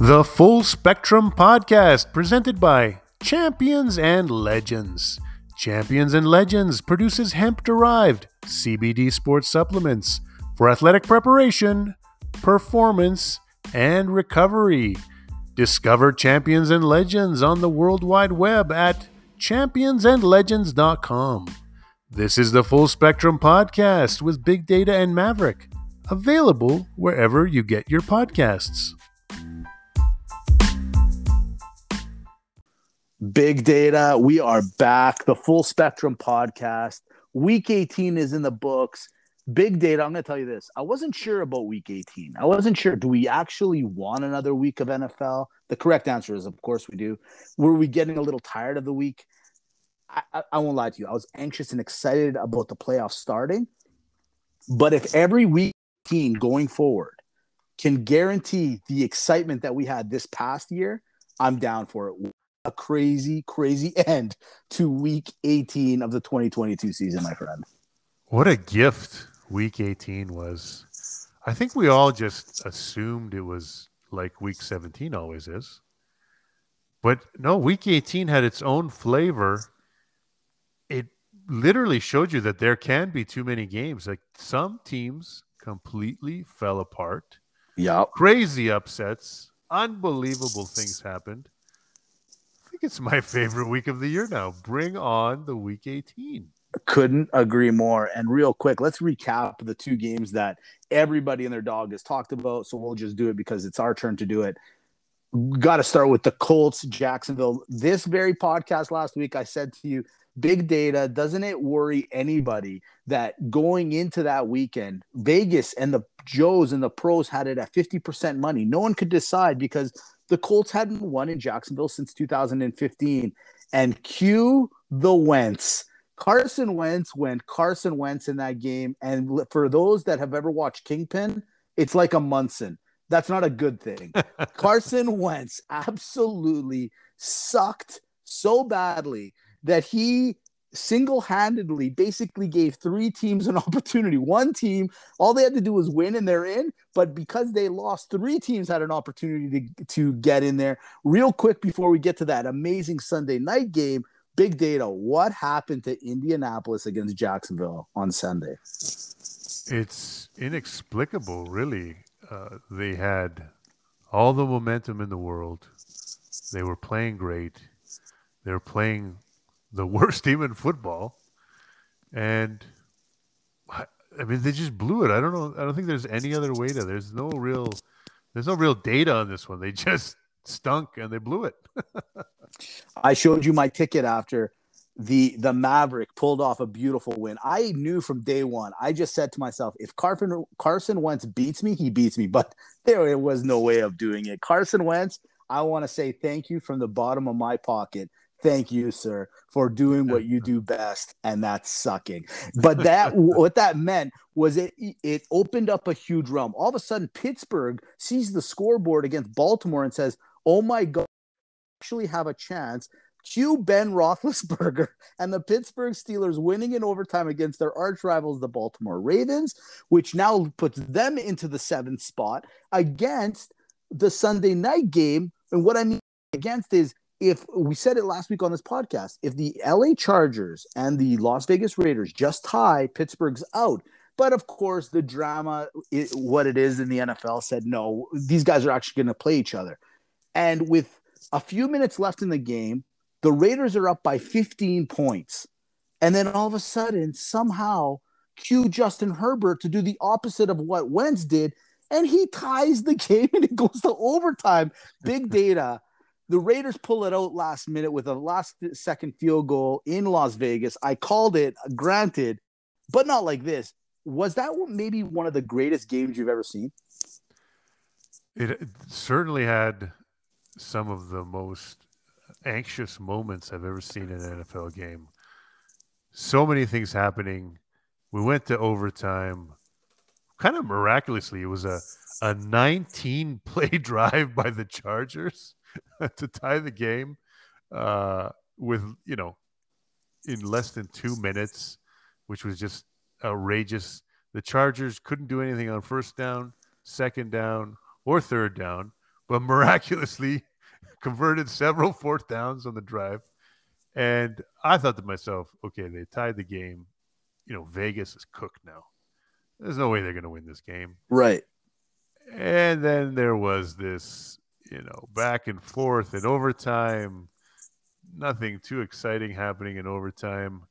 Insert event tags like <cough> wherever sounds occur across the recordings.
The Full Spectrum Podcast, presented by Champions and Legends. Champions and Legends produces hemp derived CBD sports supplements for athletic preparation, performance, and recovery. Discover Champions and Legends on the World Wide Web at championsandlegends.com. This is the Full Spectrum Podcast with Big Data and Maverick, available wherever you get your podcasts. Big data. We are back. The full spectrum podcast. Week 18 is in the books. Big data. I'm going to tell you this. I wasn't sure about week 18. I wasn't sure. Do we actually want another week of NFL? The correct answer is, of course, we do. Were we getting a little tired of the week? I, I, I won't lie to you. I was anxious and excited about the playoffs starting. But if every week 18 going forward can guarantee the excitement that we had this past year, I'm down for it a crazy, crazy <laughs> end to week 18 of the 2022 season, my friend. What a gift week 18 was. I think we all just assumed it was like week 17 always is. But no, week 18 had its own flavor. It literally showed you that there can be too many games. Like some teams completely fell apart. Yeah. Crazy upsets. Unbelievable things happened think it's my favorite week of the year now. Bring on the week 18. Couldn't agree more. And real quick, let's recap the two games that everybody and their dog has talked about. So we'll just do it because it's our turn to do it. Got to start with the Colts, Jacksonville. This very podcast last week, I said to you, big data, doesn't it worry anybody that going into that weekend, Vegas and the Joes and the pros had it at 50% money? No one could decide because the Colts hadn't won in Jacksonville since 2015. And cue the Wentz. Carson Wentz went Carson Wentz in that game. And for those that have ever watched Kingpin, it's like a Munson. That's not a good thing. <laughs> Carson Wentz absolutely sucked so badly that he single-handedly basically gave three teams an <laughs> opportunity. One team, all they had to do was win and they're in, but because they lost, three teams had an opportunity to, to get in there. Real quick before we get to that amazing Sunday night game, big data, what happened to Indianapolis against Jacksonville on Sunday? It's inexplicable, really. Uh, they had all the momentum in the world. They were playing great. They were playing the worst team in football, and I mean they just blew it. I don't know. I don't think there's any other way to. There's no real. There's no real data on this one. They just stunk and they blew it. I showed you my ticket after the the Maverick pulled off a beautiful win. I knew from day one. I just said to myself, if Carson Carson Wentz beats me, he beats me. But <laughs> there was no way of doing it. Carson Wentz, I want to say thank you from the bottom of my pocket thank you sir for doing what you do best and that's sucking. But that <laughs> what that meant was it it opened up a huge realm. All of a sudden pittsburgh sees the scoreboard against baltimore and says oh my god actually have a chance. Cue ben roethlisberger <laughs> and the pittsburgh steelers winning in overtime against their arch rivals the baltimore ravens which now puts them into the seventh spot against the sunday night game. And what i mean against is if we said it last week on this podcast, if the LA Chargers and the Las Vegas Raiders just tie, Pittsburgh's out. But of course, the drama, it, what it is in the NFL, said no, these guys are actually going to play each other. And with a few minutes left in the game, the Raiders are up by 15 points. And then all of a sudden, somehow, cue Justin Herbert to do the opposite of what Wentz did, and he ties the <laughs> game and it goes to overtime. Big <laughs> data the Raiders pull it out last minute with a last second field goal in Las Vegas. I called it, granted, but not like this. Was that maybe one of the greatest games you've ever seen? It certainly had some of the most anxious moments I've ever seen in an NFL game. So many things happening. We went to overtime. Kind of miraculously, it was a, a 19 play <laughs> drive by the Chargers <laughs> to tie the game uh, with you know in less than two minutes, which was just outrageous. The Chargers couldn't do anything on first down, second down, or third down. but <laughs> miraculously <laughs> converted several fourth downs on the drive. And I thought to myself, okay, they tied the game. You know, Vegas is cooked now. There's no way they're going to win this game. Right. And then there was this, you know, back and forth in overtime. Nothing too exciting happening in overtime.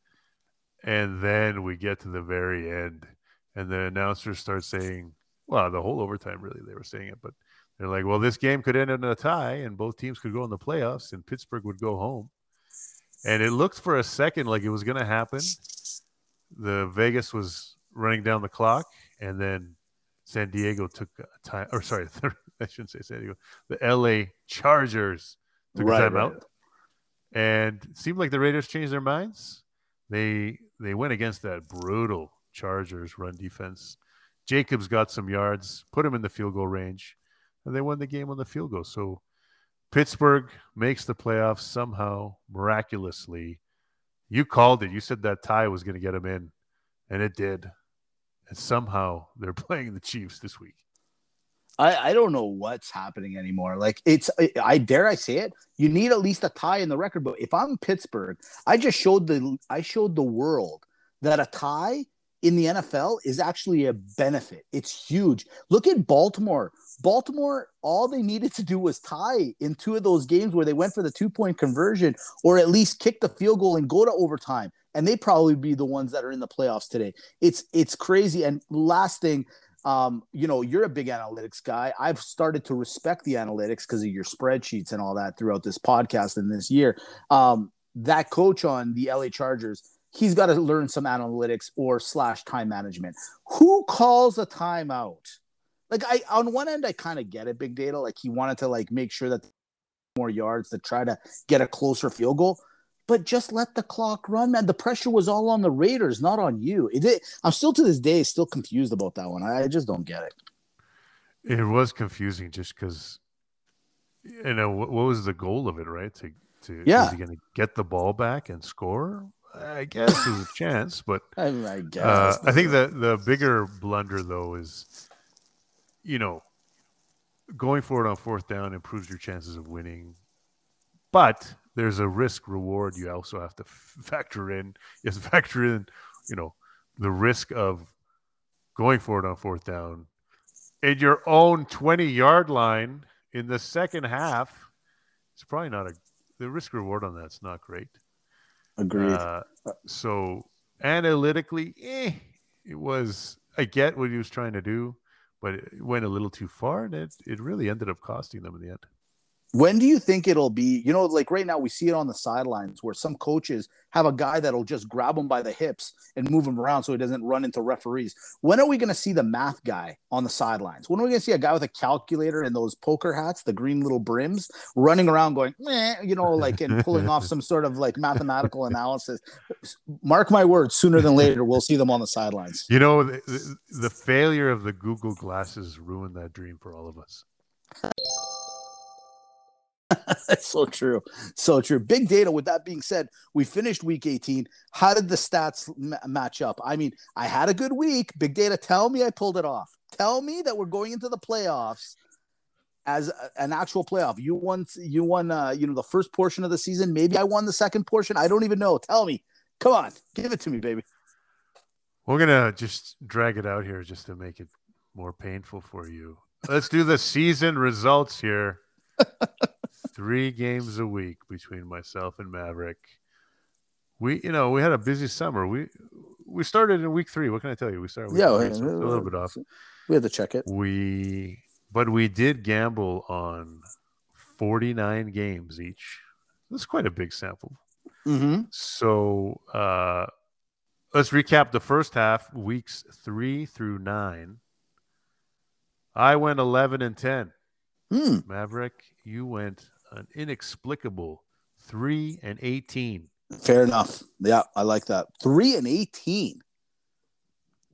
And then we get to the very end, and the announcer starts saying, well, the whole overtime, really, they were saying it, but they're like, well, this game could end in a tie, and both teams could go in the playoffs, and Pittsburgh would go home. And it looked for a second like it was going to happen. The Vegas was running down the clock, and then San Diego took a time, or sorry, <laughs> I shouldn't say San Diego. The LA Chargers took Right, a timeout, right. and seemed like the Raiders changed their minds. They they went against that brutal Chargers run defense. Jacobs got some yards, put him in the field goal range, and they won the game on the field goal. So Pittsburgh makes the playoffs somehow miraculously. You called it. You said that tie was going to get them in, and it did. And somehow they're <laughs> playing the Chiefs this week. I, I don't know what's happening anymore. Like it's I, I dare I say it, you need at least a tie in the record book. If I'm Pittsburgh, I just showed the I showed the world that a tie in the NFL is actually a benefit. It's huge. Look at Baltimore. Baltimore, all they needed to do was tie in two of those games where they went for the two point conversion or at least kick the field goal and go to overtime. And they probably be the ones that are in the playoffs today. It's it's crazy. And last thing, um, you know, you're a big analytics guy. I've started to respect the analytics because of your spreadsheets and all that throughout this podcast and this year. Um, that coach on the LA Chargers, he's got to learn some analytics or slash time management. Who calls a timeout? Like I on one end, I kind of get it, big data. Like he wanted to like make sure that more yards to try to get a closer field goal. But just let the clock run, man. The pressure was all on the Raiders, not on you. It, it, I'm still to this day still confused about that one. I, I just don't get it. It was confusing just because, you know, what, what was the goal of it, right? To to Yeah. going to get the ball back and score? I guess there's a <laughs> chance, but I, I guess. Uh, I think the the bigger blunder though is, you know, going for it on fourth down improves your chances of winning, but there's a risk reward you also have to <laughs> factor in. is factor in, you know, the risk of going for it on fourth down in your own 20 yard line in the second half. It's probably not a the risk reward on that's not great. Agreed. Uh, so analytically, eh, it was. I get what he was trying to do, but it went a little too far, and it it really ended up costing them in the end. When do you think it'll be? You know, like right now we see it on the sidelines where some coaches have a guy that'll just grab him by the hips and move him around so he doesn't run into referees. When are we going to see the math guy on the sidelines? When are we going to see a guy with a calculator and those poker hats, the green little brims, running around going, you know, like and pulling off <laughs> some sort of like mathematical analysis? Mark my words, sooner than later we'll see them on the sidelines. You know, the, the failure of the Google glasses ruined that dream for all of us. <laughs> That's so true. So true. Big data. With that being said, we finished week 18. How did the stats ma- match up? I mean, I had a good week. Big data, tell me I pulled it off. Tell me that we're going into the playoffs as a- an actual playoff. You won you won uh, you know, the first portion of the season. Maybe I won the second portion. I don't even know. Tell me. Come on. Give it to me, baby. We're gonna just drag it out here just to make it more painful for you. Let's do the season results here. <laughs> Three games a week between myself and Maverick. We, you know, we had a busy summer. We we started in week three. What can I tell you? We started week Yeah, three, so a little bit off. We had to check it. We, but we did gamble on forty nine games each. That's quite a big sample. Mm-hmm. So uh, let's recap the first half, weeks three through nine. I went 11 and 10. Hmm. Maverick, you went an inexplicable 3 and 18. Fair enough. Yeah, I like that. Three and eighteen.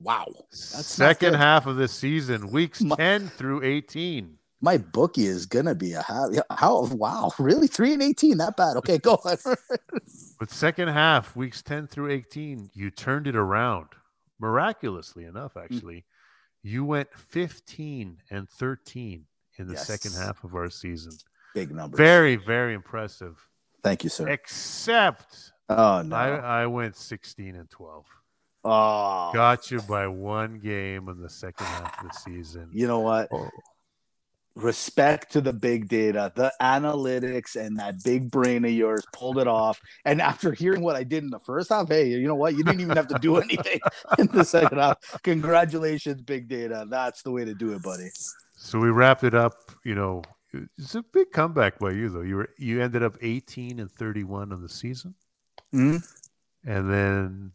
Wow. not Second half of the season, weeks My- 10 through 18. My bookie is gonna be a how, how wow <laughs> really three and eighteen that bad okay go on <laughs> But second half, weeks 10 through 18, you turned it around. Miraculously enough, actually. You went 15 and 13 in the Yes. second half of our season. Big numbers. Very, very impressive. Thank you, sir. Except Oh no. I, I went 16 and 12. oh. Got you by one game in the second half of the season. You know what? Oh, respect to the big data, the analytics, and that big brain of yours pulled it off. And after hearing what I did in the first half, hey, you know what? You didn't even have to do <laughs> anything in the second half. Congratulations, big data. That's the way to do it, buddy. So we wrapped it up. You know, it's a big comeback by you, though. You were you ended up 18 and 31 on the season, Mhm. and then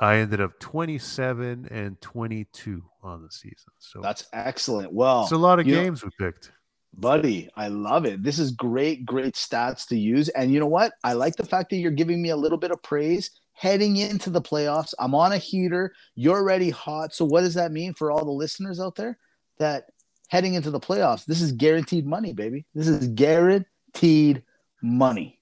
I ended up 27 and 22 on the season. So That's excellent. Well, it's a lot of you know- games we picked. buddy, I love it. This is great, great stats to use. And you know what? I like the fact that you're giving me a little bit of praise heading into the playoffs. I'm on a heater. You're already hot. So, what does that mean for all the listeners out there? That heading into the playoffs, this is guaranteed money, baby. This is guaranteed money.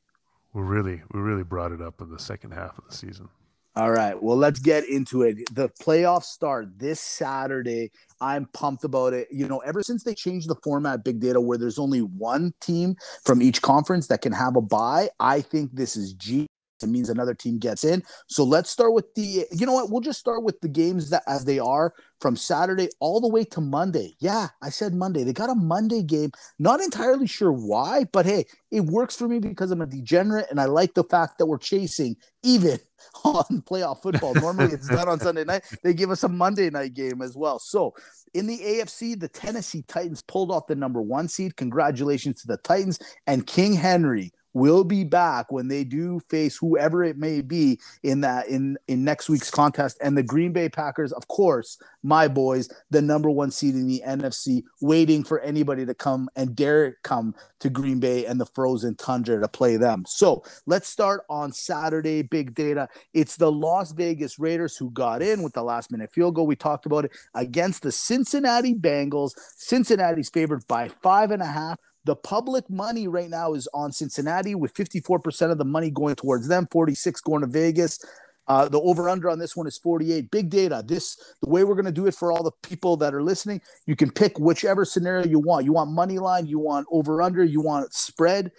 We really we really brought it up in the second half of the season. All right. Well, let's get into it. The playoffs start this Saturday. I'm pumped about it. You know, ever since they changed the format, Big Data, where there's only one team from each conference that can have a bye, I think this is G. It means another team gets in. So let's start with the, you know what? We'll just start with the games that as they are from Saturday all the way to Monday. Yeah, I said Monday. They got a Monday game. Not entirely sure why, but hey, it works for me because I'm a degenerate and I like the fact that we're chasing even <laughs> on playoff football. Normally it's done on Sunday night. They give us a Monday night game as well. So in the AFC, the Tennessee Titans pulled off the number one seed. Congratulations to the Titans and King Henry will be back when they do face whoever it may be in that in in next week's contest and the Green Bay Packers of course my boys the number 1 seed in the NFC waiting for anybody to come and dare come to Green Bay and the frozen tundra to play them. So, let's start on Saturday big data. It's the Las Vegas Raiders who got in with the last minute field goal we talked about it against the Cincinnati Bengals. Cincinnati's favored by five and a half. The public money right now is on Cincinnati with 54% of the money going towards them, 46 going to Vegas. Uh, the over under on this one is 48. Big data. This the way we're going to do it for all the people that are listening. You can pick whichever scenario you want. You want money line, you want over under, you want spread.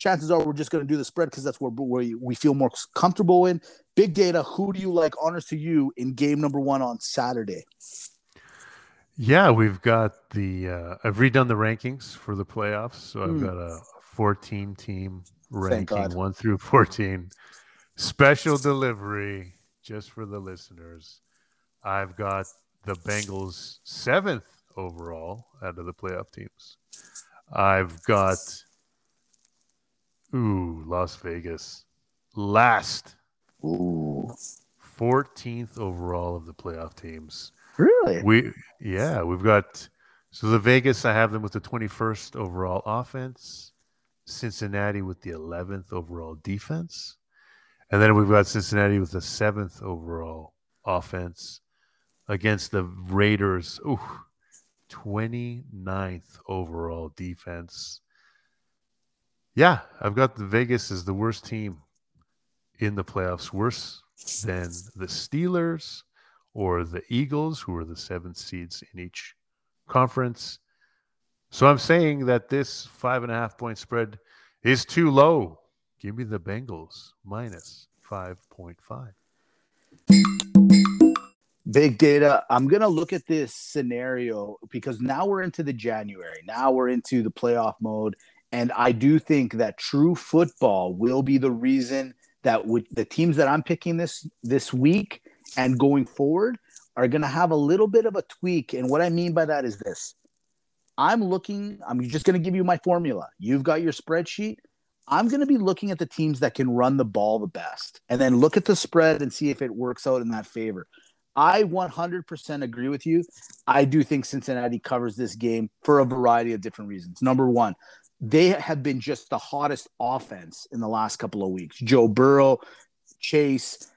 Chances are we're just going to do the spread because that's where, where we feel more comfortable in. Big data. Who do you like? Honors to you in game number one on Saturday. Yeah, we've got the. Uh, I've redone the rankings for the playoffs, so I've Hmm. got a 14 team ranking, one through 14. Special delivery just for the listeners. I've got the Bengals seventh overall out of the playoff teams. I've got ooh Las Vegas last Ooh, 14th overall of the playoff teams. Really? We yeah, we've got so the Vegas I have them with the 21st overall offense, Cincinnati with the 11th overall defense, and then we've got Cincinnati with the 7th overall offense against the Raiders, ooh, 29th overall defense. Yeah, I've got the Vegas as the worst team in the playoffs, worse than the Steelers or the Eagles, who are the seventh seeds in each conference. So I'm saying that this five and a half point spread is too low. Give me the Bengals minus 5.5. Big data. I'm going to look at this scenario because now we're into the January. Now we're into the playoff mode. And I do think that true football will be the reason that with the teams that I'm picking this this week and going forward are going to have a little bit of a tweak. And what I mean by that is this I'm looking, I'm just going to give you my formula. You've got your spreadsheet. I'm going to be looking at the teams that can run the ball the best and then look at the spread and see if it works out in that favor. I 100% agree with you. I do think Cincinnati covers this game for a variety of different reasons. Number one, they have been just the hottest offense in the last couple of weeks. Joe Burrow, Chase,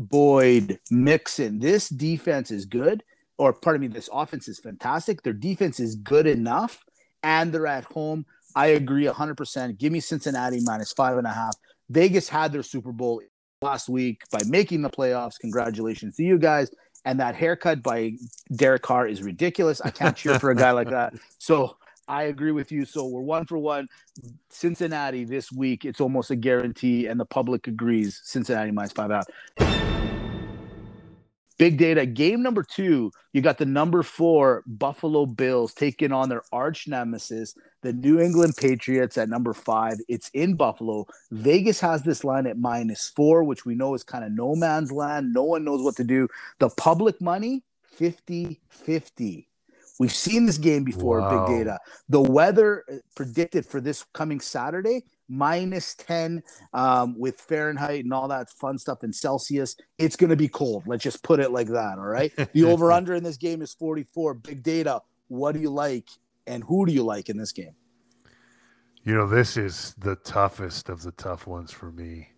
Boyd, Mixon. This defense is good, or pardon me, this offense is fantastic. Their defense is good enough, and they're at home. I agree 100%. Give me Cincinnati minus five and a half. Vegas had their Super Bowl last week by making the playoffs. Congratulations to you guys. And that haircut by Derek Carr is ridiculous. I can't cheer for a guy like that. <laughs> So I agree with you. So we're one for one. Cincinnati this week, it's almost a guarantee, and the public agrees. Cincinnati minus five out. Big data. Game number two, you got the number four Buffalo Bills taking on their arch nemesis, the New England Patriots at number five. It's in Buffalo. Vegas has this line at minus four, which we know is kind of no man's land. No one knows what to do. The public money, 50 50. We've seen this game before, wow. big data. The weather uh, predicted for this coming Saturday minus 10 um, with Fahrenheit and all that fun stuff in Celsius. It's going to be cold. Let's just put it like that. All right. The <laughs> over under in this game is 44. Big data. What do you like and who do you like in this game? You know, this is the toughest of the tough ones for me.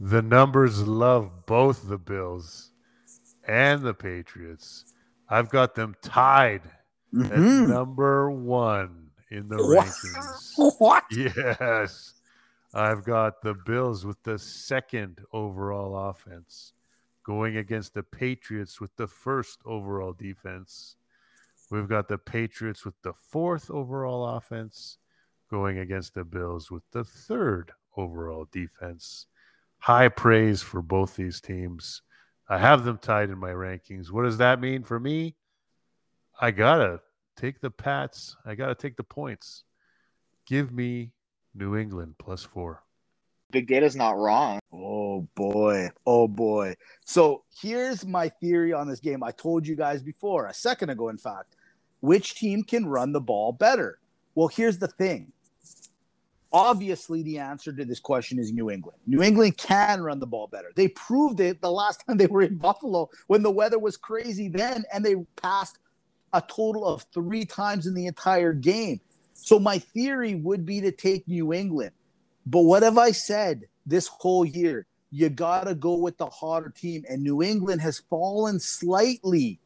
The numbers love both the Bills and the Patriots. I've got them tied mm-hmm. at number one in the rankings. What? Yes. I've got the Bills with the second overall offense going against the Patriots with the first overall defense. We've got the Patriots with the fourth overall offense going against the Bills with the third overall defense. High praise for both these teams. I have them tied in my rankings. What does that mean for me? I got to take the Pats. I got to take the points. Give me New England plus four. Big data's not wrong. Oh boy. Oh boy. So here's my theory on this game. I told you guys before, a second ago, in fact. Which team can run the ball better? Well, here's the thing. Obviously, the answer to this question is New England. New England can run the ball better. They proved it the last <laughs> time they were in Buffalo when the weather was crazy then, and they passed a total of three times in the entire game. So my theory would be to take New England. But what have I said this whole year? You got to go with the hotter team. And New England has fallen slightly,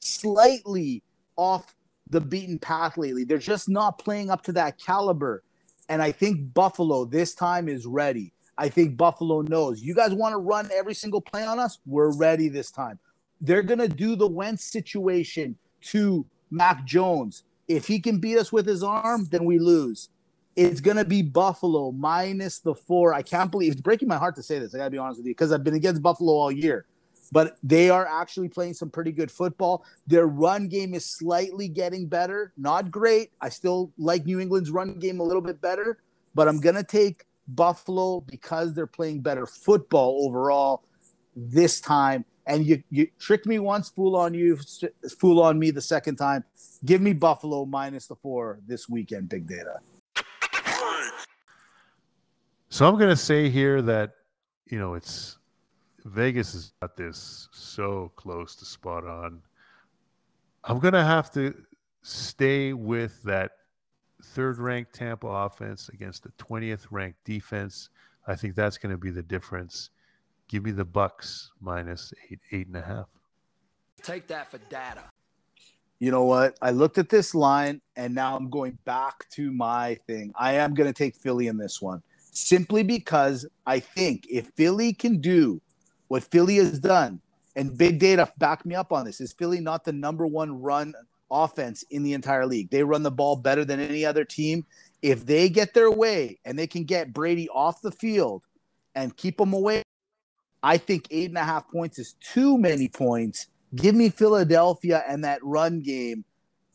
slightly off the beaten path lately. They're just not playing up to that caliber. And I think Buffalo this time is ready. I think Buffalo knows you guys want to run every single play on us. We're ready this time. They're going to do the Wentz situation to Mac Jones. If he can beat us with his arm, then we lose. It's gonna be Buffalo minus the four. I can't believe it's breaking my heart to say this. I gotta be honest with you because I've been against Buffalo all year, but they are actually playing some pretty good football. Their run game is slightly getting better, not great. I still like New England's run game a little bit better, but I'm gonna take Buffalo because they're playing better football overall this time and you you tricked me once, fool on you, fool on me the second time. Give me Buffalo minus the four this weekend, big data. So I'm going to say here that you know it's Vegas has got this so close to spot on. I'm going to have to stay with that third ranked Tampa offense against the 20th ranked defense. I think that's going to be the difference. Give me the Bucks minus eight, eight and a half. Take that for data. You know what? I looked at this line and now I'm going back to my thing. I am going to take Philly in this one simply because I think if Philly can do what Philly has done, and big data back me up on this, is Philly not the number one run offense in the entire league? They run the ball better than any other team. If they get their way and they can get Brady off the field and keep him away I think eight and a half points is too many points. Give me Philadelphia and that run game.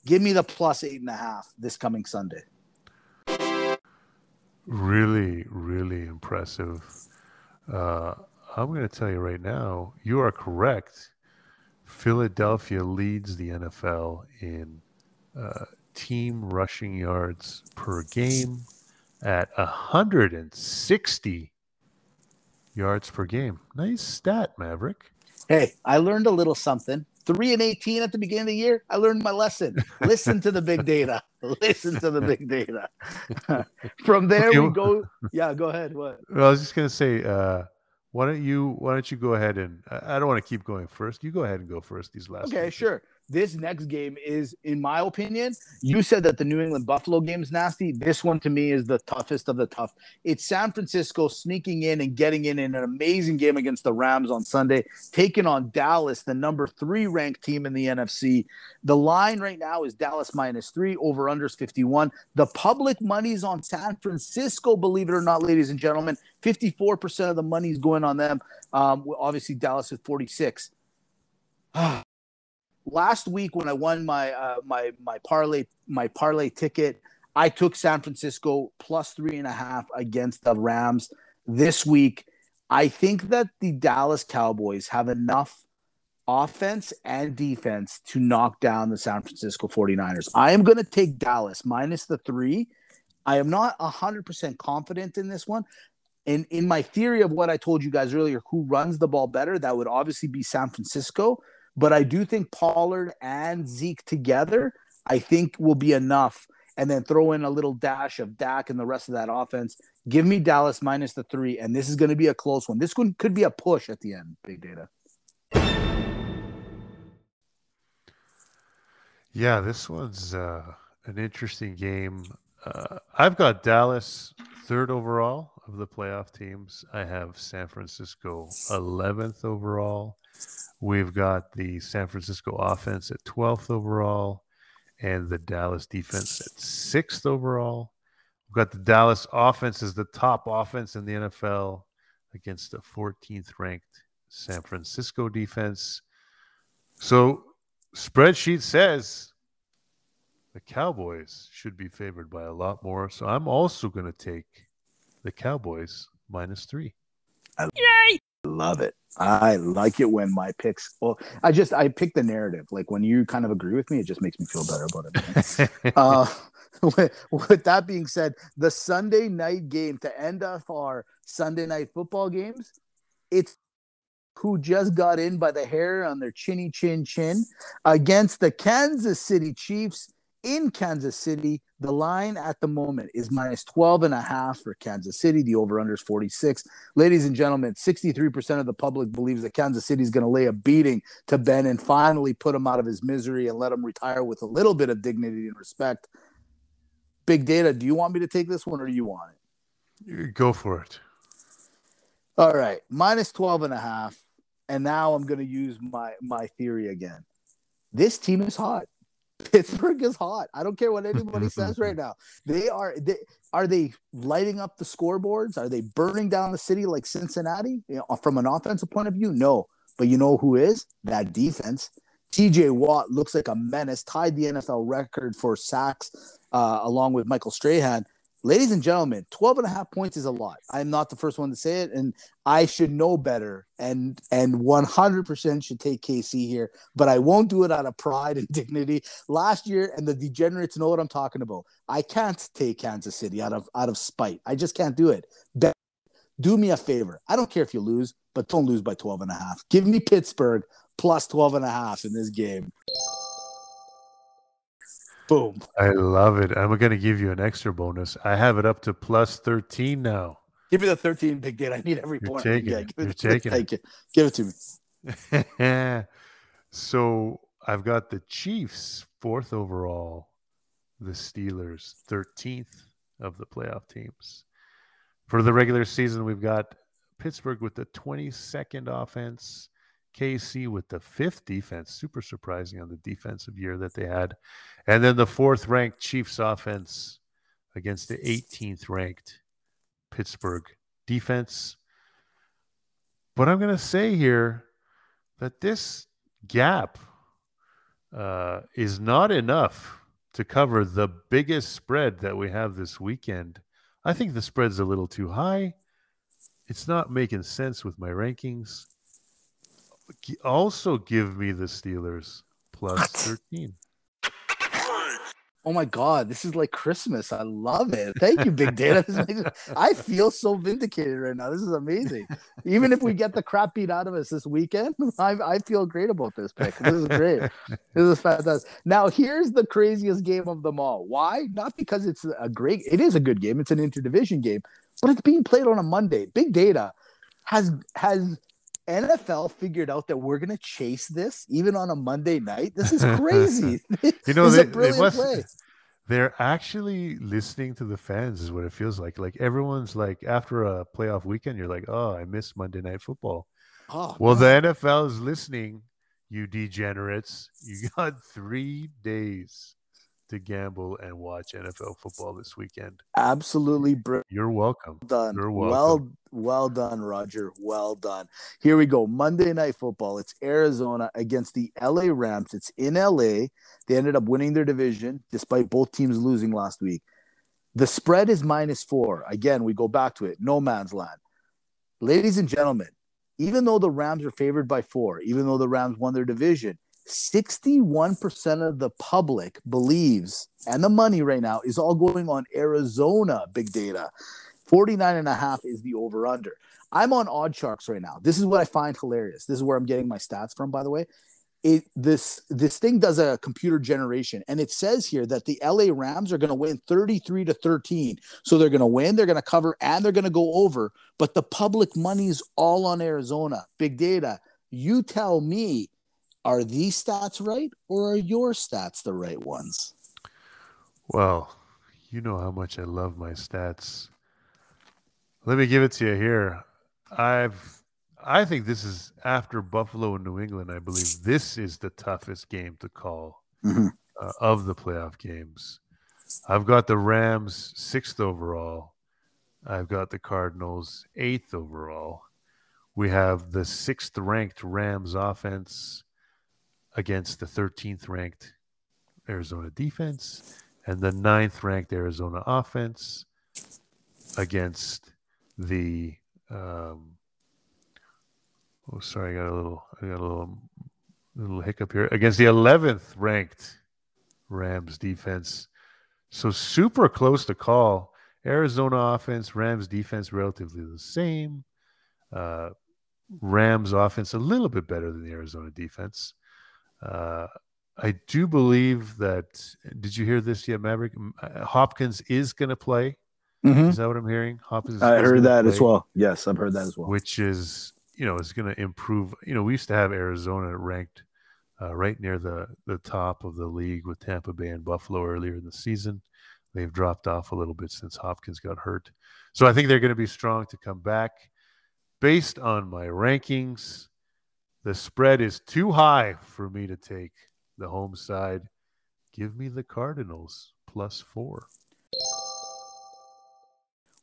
Give me the plus eight and a half this coming Sunday. Really, really impressive. Uh, I'm going to tell you right now, you are correct. Philadelphia leads the NFL in uh, team rushing yards per game at 160 yards per game. Nice stat, Maverick. Hey, I learned a little something. Three and 18 at the beginning of the year. I learned my lesson. Listen to the big <laughs> data. Listen to the big data. <laughs> From there we go. Yeah, go ahead. What? Well, I was just gonna say, uh, why don't you why don't you go ahead and I don't want to keep going first. You go ahead and go first these last. Okay, sure. This next game is, in my opinion, you said that the New England Buffalo game is nasty. This one to me is the toughest of the tough. It's San Francisco sneaking in and getting in in an amazing game against the Rams on Sunday, taking on Dallas, the number three ranked team in the NFC. The line right now is Dallas minus three, over unders 51. The public money's on San Francisco, believe it or not, ladies and gentlemen. 54% of the money is going on them. Um, obviously, Dallas is 46. <sighs> Last week when I won my uh, my my parlay my parlay ticket, I took San Francisco plus three and a half against the Rams. This week, I think that the Dallas Cowboys have enough offense and defense to knock down the San Francisco 49ers. I am going to take Dallas minus the three. I am not 100% confident in this one. In, in my theory of what I told you guys earlier, who runs the ball better, that would obviously be San Francisco. But I do think Pollard and Zeke together, I think will be enough. And then throw in a little dash of Dak and the rest of that offense. Give me Dallas minus the three. And this is going to be a close one. This one could be a push at the end, big data. Yeah, this one's uh, an interesting game. Uh, I've got Dallas third overall of the playoff teams. I have San Francisco 11th overall. We've got the San Francisco offense at 12th overall and the Dallas defense at 6th overall. We've got the Dallas offense as the top offense in the NFL against the 14th ranked San Francisco defense. So spreadsheet says the Cowboys should be favored by a lot more. So I'm also going to take the Cowboys minus three. Yay! Love it. I like it when my picks. Well, I just I pick the narrative. Like when you kind of agree with me, it just makes me feel better about it. <laughs> uh, <laughs> with, with that being said, the Sunday night game to end off our Sunday night football games, it's who just got in by the hair on their chinny chin chin against the Kansas City Chiefs in Kansas City. The line at the moment is minus 12 and a half for Kansas City. The over under is 46. Ladies and gentlemen, 63% of the public believes that Kansas City is going to lay a beating to Ben and finally put him out of his misery and let him retire with a little bit of dignity and respect. Big data, do you want me to take this one or do you want it? Go for it. All right, minus 12 and a half. And now I'm going to use my my theory again. This team is hot. Pittsburgh is hot. I don't care what anybody says right <laughs> now. They are they are they lighting up the scoreboards? Are they burning down the city like Cincinnati? You know, from an offensive point of view, no. But you know who is that defense? TJ Watt looks like a menace, tied the NFL record for sacks uh, along with Michael Strahan ladies and gentlemen 12 and a half points is a lot. I'm not the first one to say it and i should know better and and 100% should take kc here but i won't do it out of pride and <laughs> dignity. Last year and the degenerates know what i'm talking about. I can't take kansas city out of out of spite. I just can't do it. Do me a favor. I don't care if you lose but don't lose by 12 and a half. Give me pittsburgh plus 12 and a half in this game Boom. I love it. I'm going to give you an extra bonus. I have it up to plus 13 now. Give me the 13 big get. I need every You're point. Taking yeah, it. You're taking it. it. Give it to me. <laughs> so I've got the Chiefs fourth overall, the Steelers 13th of the playoff teams. For the regular season, we've got Pittsburgh with the 22nd offense, KC with the fifth defense. Super surprising on the defensive year that they had. And then the fourth ranked Chiefs offense against the 18th ranked Pittsburgh defense. But I'm going to say here that this gap uh, is not enough to cover the biggest spread that we have this weekend. I think the spread's a little too high. It's not making sense with my rankings also give me the Steelers plus what? 13. Oh my god, this is like Christmas. I love it. Thank you, Big Data. I feel so vindicated right now. This is amazing. Even if we get the crap beat out of us this weekend, <laughs> I, I feel great about this pick. This is great. This is fantastic. Now, here's the craziest game of them all. Why? Not because it's a great, it is a good game. It's an interdivision game, but it's being played on a Monday. Big Data has has NFL figured out that we're gonna chase this even on a Monday night. This is <laughs> crazy. You <laughs> know, they, they must. play. They're actually listening to the fans, is what it feels like. Like everyone's like, after a playoff weekend, you're like, oh, I miss Monday Night Football. Oh, Well, man. the NFL is listening, you degenerates. You <laughs> got three days to gamble and watch NFL football this weekend. absolutely brilliant. You're welcome. done. You're well, well done, Roger. Well done. Here we go. Monday night football. It's Arizona against the LA Rams. It's in LA. They ended up winning their division despite both teams losing last week. The spread is minus four. Again, we go back to it. No man's land. Ladies and gentlemen, even though the Rams are favored by four, even though the Rams won their division, 61% of the public believes, and the money right now is all going on Arizona big data. 49 and a half is the over under. I'm on odd sharks right now. This is what I find hilarious. This is where I'm getting my stats from, by the way. It this this thing does a computer generation and it says here that the LA Rams are going to win 33 to 13. So they're going to win, they're going to cover and they're going to go over, but the public money's all on Arizona. Big data. You tell me are these stats right or are your stats the right ones? Well, you know how much I love my stats. Let me give it to you here. I've I think this is after Buffalo and New England. I believe this is the toughest game to call Mhm. uh, of the playoff games. I've got the Rams sixth overall. I've got the Cardinals eighth overall. We have the sixth ranked Rams offense against the 13th ranked Arizona defense and the ninth ranked Arizona offense against the um, oh sorry, I got a little I got a little little hiccup here against the eleventh ranked Rams defense. So super close to call. Arizona offense, Rams defense relatively the same. Uh, Rams offense a little bit better than the Arizona defense. Uh, I do believe that. Did you hear this yet, Maverick? Uh, Hopkins is going to play. Is that what I'm hearing? Hopkins. I heard that as well. Yes, I've heard that as well. Which is, you know, is going to improve. You know, we used to have Arizona ranked uh, right near the the top of the league with Tampa Bay and Buffalo earlier in the season. They've dropped off a little bit since Hopkins got hurt. So I think they're going to be strong to come back. Based on my rankings, the spread is too high for me to take the home side. Give me the Cardinals plus four.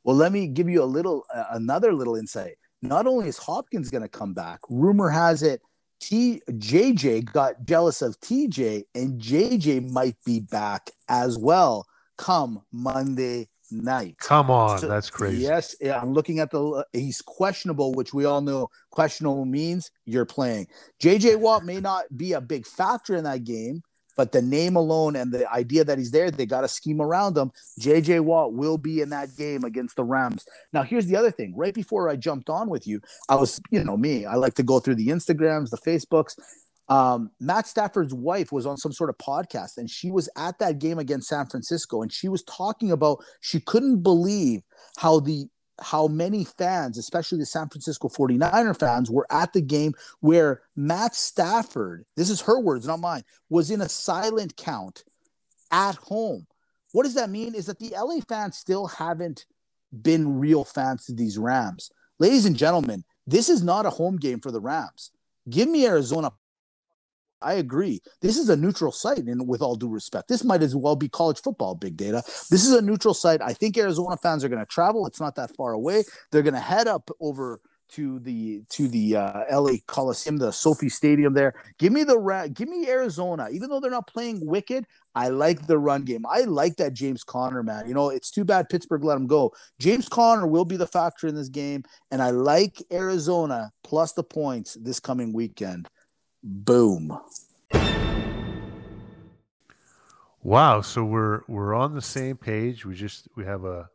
Well, let me give you a little, uh, another little insight. Not only is Hopkins going to come back, rumor has it T JJ got jealous of TJ, and JJ might be back as well come Monday night. Come on, So- that's crazy. Yes, I'm looking at the. He's questionable, which we all know questionable means you're playing. JJ Watt may not be a big factor in that game, but the name alone and the idea that he's there, they got a scheme around him. JJ Watt will be in that game against the Rams. Now, here's the other thing. Right before I jumped on with you, I was, you know, me. I like to go through the Instagrams, the Facebooks. Um, Matt Stafford's wife was on some sort of podcast and she was at that game against San Francisco and she was talking about she couldn't believe how the how many fans, especially the San Francisco 49er fans, were at the game where Matt Stafford, this is her words, not mine, was in a silent count at home. What does that mean? Is that the LA fans still haven't been real fans to these Rams. Ladies and gentlemen, this is not a home game for the Rams. Give me Arizona. I agree. This is a neutral site, and with all due respect, this might as well be college football, big data. This is a neutral site. I think Arizona fans are going to travel. It's not that far away. They're going to head up over to the to the uh, LA Coliseum, the SoFi Stadium. There, give me the Ra- give me Arizona. Even though they're not playing wicked, I like the run game. I like that James Conner man. You know, it's too bad Pittsburgh let him go. James Conner will be the factor in this game, and I like Arizona plus the points this coming weekend. Boom. Wow, so we're we're on the same page. We just we have a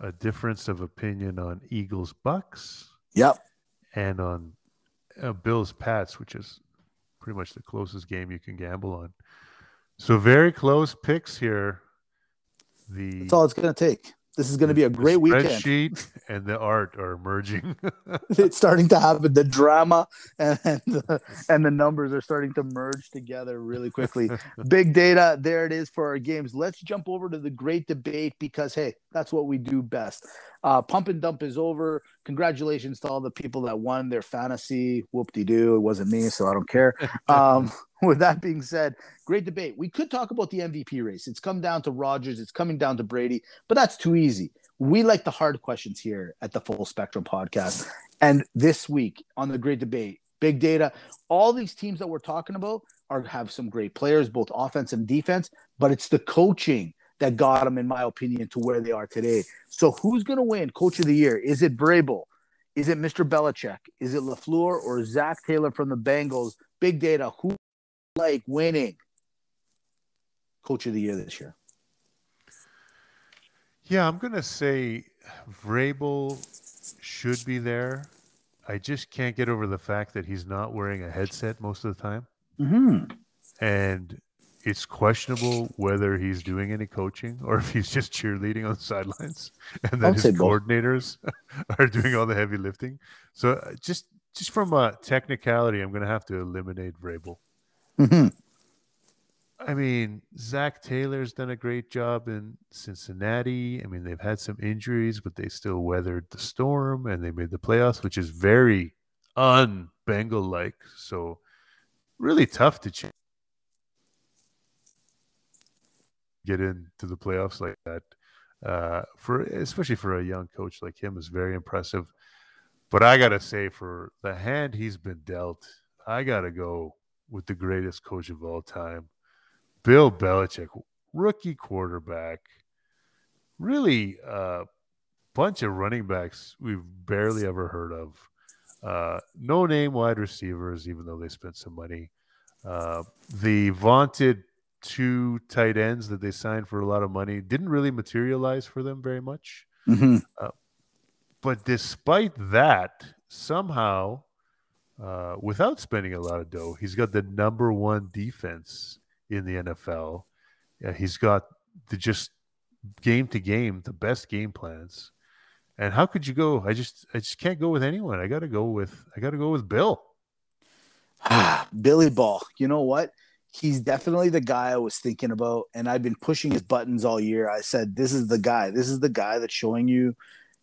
a difference of opinion on Eagles Bucks Yep. and on uh, Bills Pats, which is pretty much the closest game you can gamble on. So very close picks here. The That's all it's going to take. This is going to be a great weekend. Spreadsheet and the art are merging. <laughs> <laughs> it's starting to happen. The drama and the, <laughs> and the numbers are starting to merge together really quickly. Big data, there it is for our games. Let's jump over to the great debate because hey, that's what we do best. Uh, pump and dump is over. Congratulations to all the people that won their fantasy. Whoop de doo. It wasn't me, so I don't care. <laughs> Um, <laughs> with that being said, great debate. We could talk about the MVP race. It's come down to Rodgers. It's coming down to Brady, but that's too easy. We like the hard questions here at the Full Spectrum Podcast. And this week on the great debate, big data, all these teams that we're talking about are have some great players, both offense and defense, but it's the coaching that got them, in my opinion, to where they are today. So who's going to win Coach of the Year? Is it Vrabel? Is it Mr. Belichick? Is it LaFleur or Zac Taylor from the Bengals? Big data. Who like winning Coach of the Year this year? yeah, I'm gonna say Vrabel should be there. I just can't get over the fact that he's not wearing a headset most of the time. Mm-hmm. and it's questionable whether he's doing any coaching or if he's just cheerleading on the sidelines <laughs> and that his both. coordinators <laughs> are doing all the heavy lifting. So uh, just just from a technicality, I'm going to have to eliminate Vrabel. Mm-hmm. I mean, Zac Taylor's done a great job in Cincinnati. I mean, they've had some injuries, but they still weathered the storm and they made the playoffs, which is very un Bengal like. So, really tough to ch- get into the playoffs like that. Uh, for especially for a young coach like him is very impressive. But I gotta say, for the hand he's been dealt, I gotta go with the greatest coach of all time, Bill Belichick, rookie quarterback, really a bunch of running backs we've barely ever heard of. Uh, no name wide receivers, even though they spent some money. Uh, the vaunted two tight ends that they signed for a lot of money didn't really materialize for them very much. Mm-hmm. But despite that, somehow, uh, without spending a lot of dough, he's got the number one defense in the NFL. He's got the just game to game the best game plans. And how could you go? I just I just can't go with anyone. I got to go with I got to go with Bill. <sighs> Billy Ball. You know what? He's definitely the guy I was thinking about, and I've been pushing his buttons all year. I said, "This is the guy. This is the guy that's showing you,"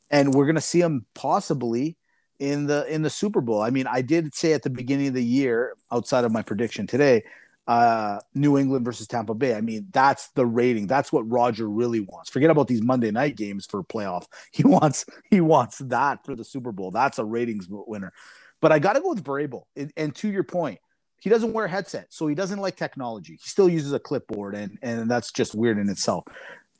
and we're gonna see him possibly in the in the Super Bowl. I mean, I did say at the beginning of the year, outside of my prediction today, uh, New England versus Tampa Bay. I mean, that's the rating. That's what Roger really wants. Forget about these Monday night games for playoff. <laughs> He wants he wants that for the Super Bowl. That's a ratings winner. But I got to go with Vrabel. And, and to your point, he doesn't wear a headset, so he doesn't like technology. He still uses a clipboard, and and that's just weird in itself.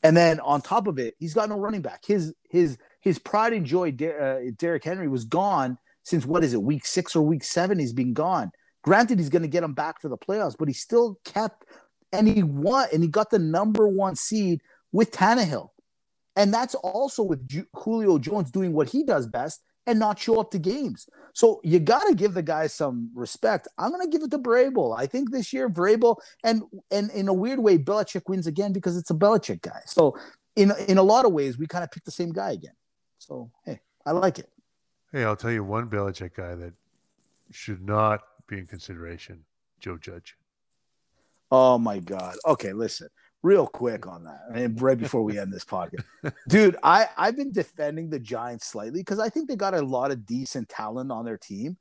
And then on top of it, he's got no running back. His his his pride and joy, Der- uh, Derrick Henry, was gone since what is it, week six or week seven? He's been gone. Granted, he's going to get him back for the playoffs, but he still kept and he won and he got the number one seed with Tannehill. And that's also with Ju- Julio Jones doing what he does best and not show up to games. So you got to give the guy some respect. I'm going to give it to Vrabel. I think this year Vrabel and and in a weird way Belichick wins again because it's a Belichick guy. So in in a lot of ways we kind of picked the same guy again. So hey, I like it. Hey, I'll tell you one Belichick guy that should not be in consideration: Joe Judge. Oh my God. Okay, listen, real quick on that, and right before we end this podcast, dude, I I've been defending the Giants slightly because I think they got a lot of decent talent on their team.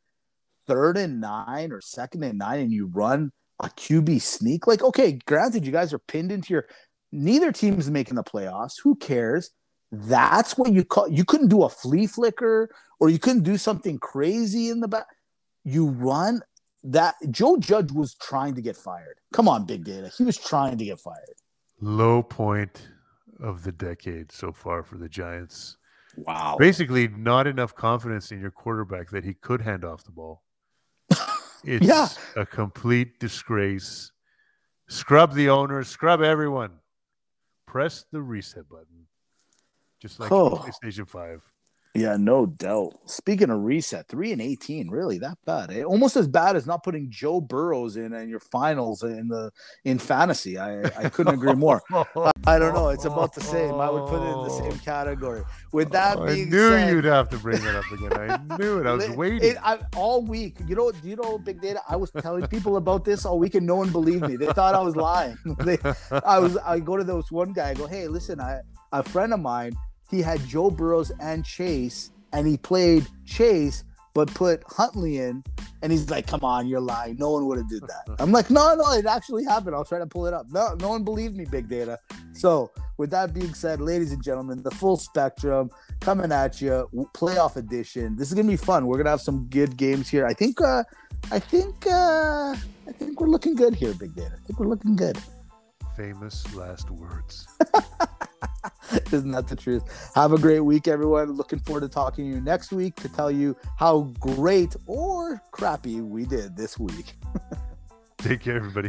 Third and nine or second and nine, and you run a QB sneak. Like, okay, granted, you guys are pinned into your. Neither team's making the playoffs. Who cares? That's what you call. You couldn't do a flea flicker, or you couldn't do something crazy in the back. You run that Joe Judge was trying to get fired. Come on, big data. He was trying to get fired. Low point of the decade so far for the Giants. Wow. Basically, not enough confidence in your quarterback that he could hand off the ball. <laughs> It's Yeah. a complete disgrace. Scrub the owner, scrub everyone. Press the reset button. Just like Oh. PlayStation 5. Yeah, no doubt. Speaking of reset, three and eighteen, really that bad? Eh? Almost as bad as not putting Joe Burrows in in your finals in the in fantasy. I I couldn't agree more. I, I don't know. It's about the same. I would put it in the same <laughs> category. With that I being knew said, you'd have to bring that up again. I knew it. I was waiting. It, I, all week, you know, do you know big data? I was telling people about this all week, and no one believed me. They thought I was lying. <laughs> they, I was. I go to this one guy. I go, hey, listen, I a friend of mine. He had Joe Burrows and Chase, and he played Chase, but put Huntley in. And he's like, "Come on, you're lying. No one would have did that." <laughs> I'm like, "No, no, it actually happened. I'll try to pull it up." No, no one believed me, big data. So, with that being said, ladies and gentlemen, the full spectrum coming at you, playoff edition. This is gonna be fun. We're gonna have some good games here. I think. uh I think. uh I think we're looking good here, big data. I think we're looking good. Famous last words. <laughs> Isn't that the truth? Have a great week, everyone. Looking forward to talking to you next week to tell you how great or crappy we did this week. <laughs> Take care, everybody.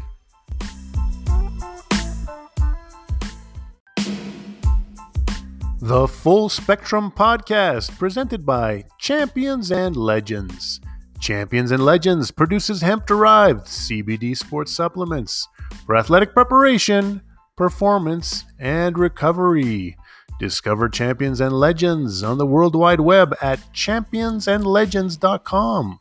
The Full Spectrum Podcast, presented by Champions and Legends. Champions and Legends produces hemp derived CBD sports supplements for athletic preparation, performance, and recovery. Discover Champions and Legends on the World Wide Web at championsandlegends.com.